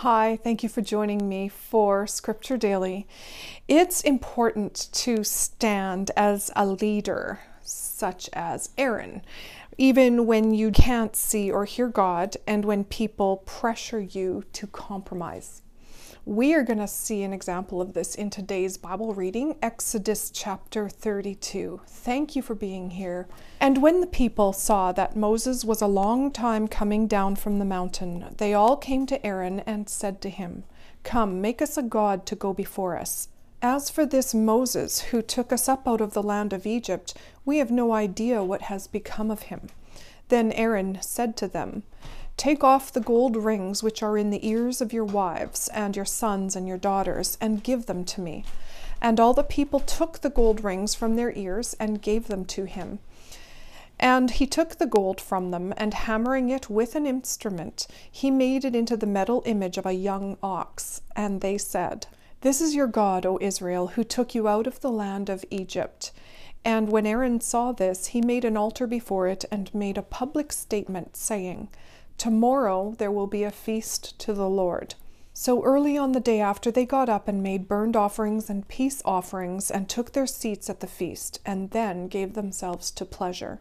Hi, thank you for joining me for Scripture Daily. It's important to stand as a leader, such as Aaron, even when you can't see or hear God and when people pressure you to compromise. We are going to see an example of this in today's Bible reading, Exodus chapter 32. Thank you for being here. And when the people saw that Moses was a long time coming down from the mountain, they all came to Aaron and said to him, Come, make us a god to go before us. As for this Moses, who took us up out of the land of Egypt, we have no idea what has become of him. Then Aaron said to them, Take off the gold rings which are in the ears of your wives and your sons and your daughters, and give them to me. And all the people took the gold rings from their ears and gave them to him. And he took the gold from them, and hammering it with an instrument, he made it into the metal image of a young ox. And they said, This is your God, O Israel, who took you out of the land of Egypt. And when Aaron saw this, he made an altar before it and made a public statement, saying, Tomorrow there will be a feast to the Lord. So early on the day after they got up and made burnt offerings and peace offerings, and took their seats at the feast, and then gave themselves to pleasure.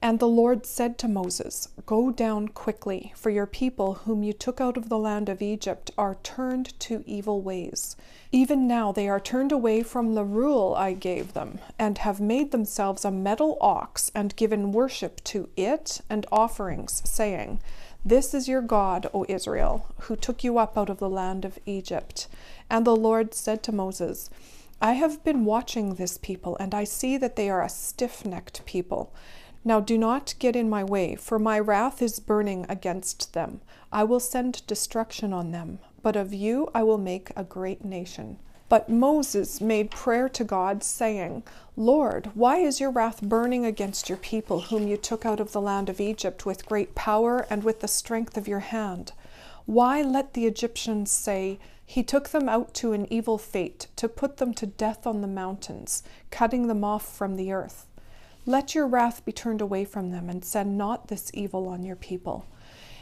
And the Lord said to Moses, Go down quickly, for your people, whom you took out of the land of Egypt, are turned to evil ways. Even now they are turned away from the rule I gave them, and have made themselves a metal ox, and given worship to it and offerings, saying, this is your God, O Israel, who took you up out of the land of Egypt. And the Lord said to Moses, I have been watching this people, and I see that they are a stiff necked people. Now do not get in my way, for my wrath is burning against them. I will send destruction on them, but of you I will make a great nation. But Moses made prayer to God, saying, Lord, why is your wrath burning against your people, whom you took out of the land of Egypt with great power and with the strength of your hand? Why let the Egyptians say, He took them out to an evil fate, to put them to death on the mountains, cutting them off from the earth? Let your wrath be turned away from them, and send not this evil on your people.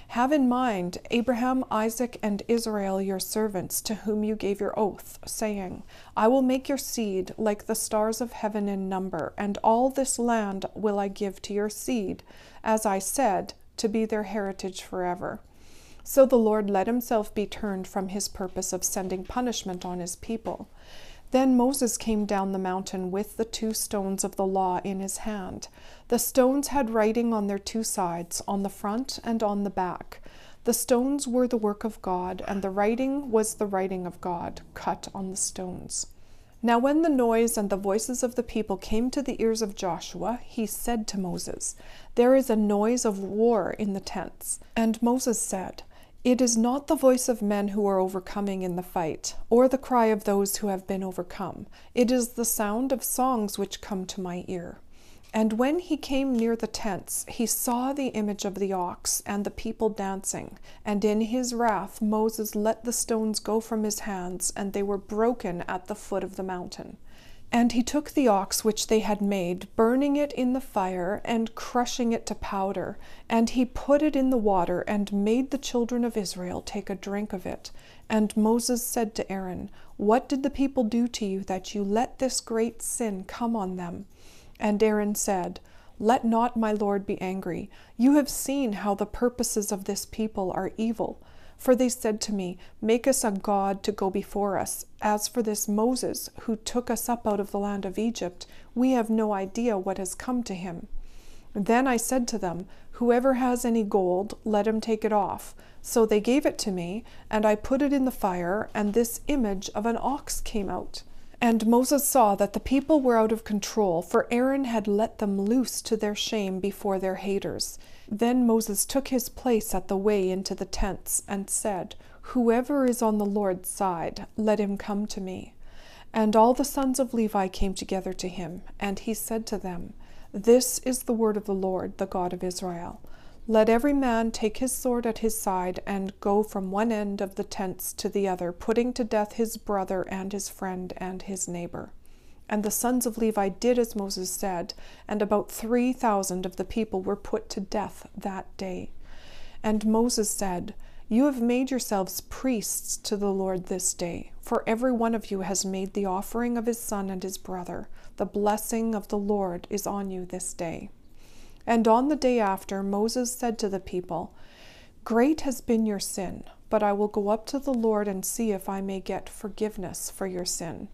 Have in mind Abraham, Isaac, and Israel, your servants, to whom you gave your oath, saying, I will make your seed like the stars of heaven in number, and all this land will I give to your seed, as I said, to be their heritage forever. So the Lord let himself be turned from his purpose of sending punishment on his people. Then Moses came down the mountain with the two stones of the law in his hand. The stones had writing on their two sides, on the front and on the back. The stones were the work of God, and the writing was the writing of God, cut on the stones. Now, when the noise and the voices of the people came to the ears of Joshua, he said to Moses, There is a noise of war in the tents. And Moses said, it is not the voice of men who are overcoming in the fight, or the cry of those who have been overcome. It is the sound of songs which come to my ear. And when he came near the tents, he saw the image of the ox and the people dancing. And in his wrath Moses let the stones go from his hands, and they were broken at the foot of the mountain. And he took the ox which they had made, burning it in the fire, and crushing it to powder, and he put it in the water, and made the children of Israel take a drink of it. And Moses said to Aaron, What did the people do to you, that you let this great sin come on them? And Aaron said, Let not my Lord be angry. You have seen how the purposes of this people are evil. For they said to me, Make us a God to go before us. As for this Moses, who took us up out of the land of Egypt, we have no idea what has come to him. Then I said to them, Whoever has any gold, let him take it off. So they gave it to me, and I put it in the fire, and this image of an ox came out. And Moses saw that the people were out of control, for Aaron had let them loose to their shame before their haters. Then Moses took his place at the way into the tents, and said, Whoever is on the Lord's side, let him come to me. And all the sons of Levi came together to him, and he said to them, This is the word of the Lord, the God of Israel. Let every man take his sword at his side and go from one end of the tents to the other, putting to death his brother and his friend and his neighbor. And the sons of Levi did as Moses said, and about three thousand of the people were put to death that day. And Moses said, You have made yourselves priests to the Lord this day, for every one of you has made the offering of his son and his brother. The blessing of the Lord is on you this day. And on the day after, Moses said to the people, Great has been your sin, but I will go up to the Lord and see if I may get forgiveness for your sin.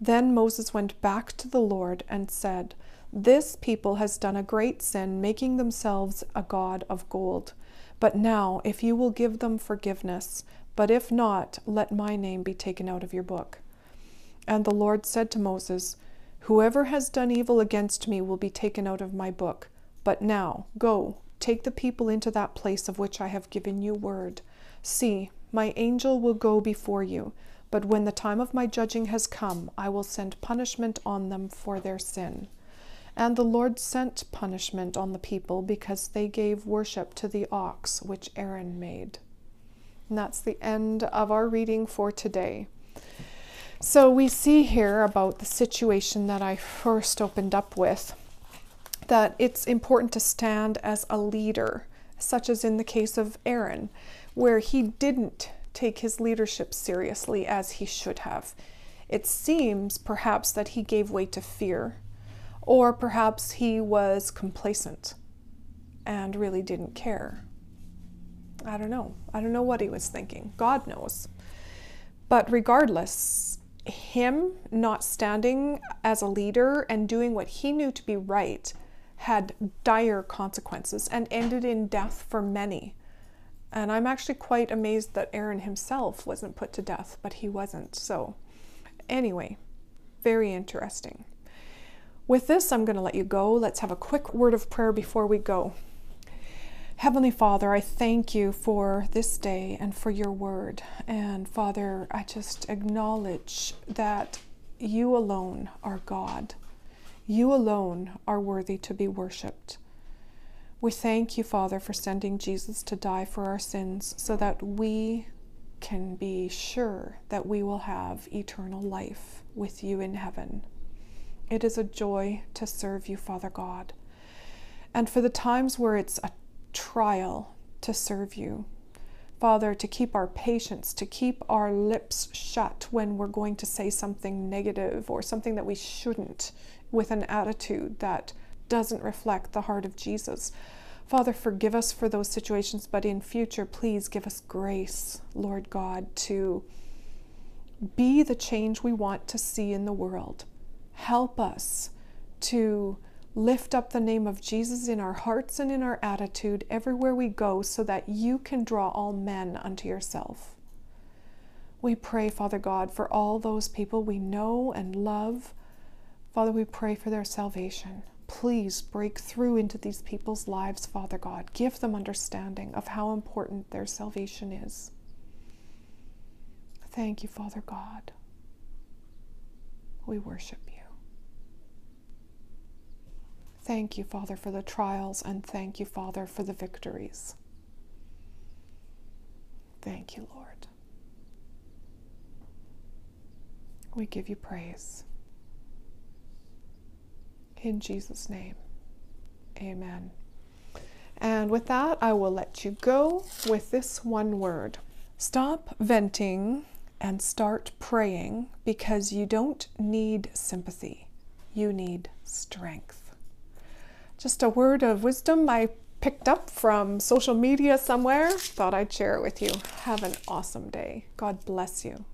Then Moses went back to the Lord and said, This people has done a great sin, making themselves a god of gold. But now, if you will give them forgiveness, but if not, let my name be taken out of your book. And the Lord said to Moses, Whoever has done evil against me will be taken out of my book. But now, go, take the people into that place of which I have given you word. See, my angel will go before you, but when the time of my judging has come, I will send punishment on them for their sin. And the Lord sent punishment on the people because they gave worship to the ox which Aaron made. And that's the end of our reading for today. So we see here about the situation that I first opened up with that it's important to stand as a leader, such as in the case of Aaron, where he didn't take his leadership seriously as he should have. It seems perhaps that he gave way to fear or perhaps he was complacent and really didn't care. I don't know. I don't know what he was thinking. God knows. But regardless, him not standing as a leader and doing what he knew to be right had dire consequences and ended in death for many. And I'm actually quite amazed that Aaron himself wasn't put to death, but he wasn't. So, anyway, very interesting. With this, I'm going to let you go. Let's have a quick word of prayer before we go. Heavenly Father, I thank you for this day and for your word. And Father, I just acknowledge that you alone are God. You alone are worthy to be worshiped. We thank you, Father, for sending Jesus to die for our sins so that we can be sure that we will have eternal life with you in heaven. It is a joy to serve you, Father God. And for the times where it's a trial to serve you, Father, to keep our patience, to keep our lips shut when we're going to say something negative or something that we shouldn't with an attitude that doesn't reflect the heart of Jesus. Father, forgive us for those situations, but in future, please give us grace, Lord God, to be the change we want to see in the world. Help us to lift up the name of Jesus in our hearts and in our attitude everywhere we go so that you can draw all men unto yourself. We pray, Father God, for all those people we know and love. Father, we pray for their salvation. Please break through into these people's lives, Father God. Give them understanding of how important their salvation is. Thank you, Father God. We worship you. Thank you, Father, for the trials, and thank you, Father, for the victories. Thank you, Lord. We give you praise. In Jesus' name, amen. And with that, I will let you go with this one word stop venting and start praying because you don't need sympathy, you need strength. Just a word of wisdom I picked up from social media somewhere. Thought I'd share it with you. Have an awesome day. God bless you.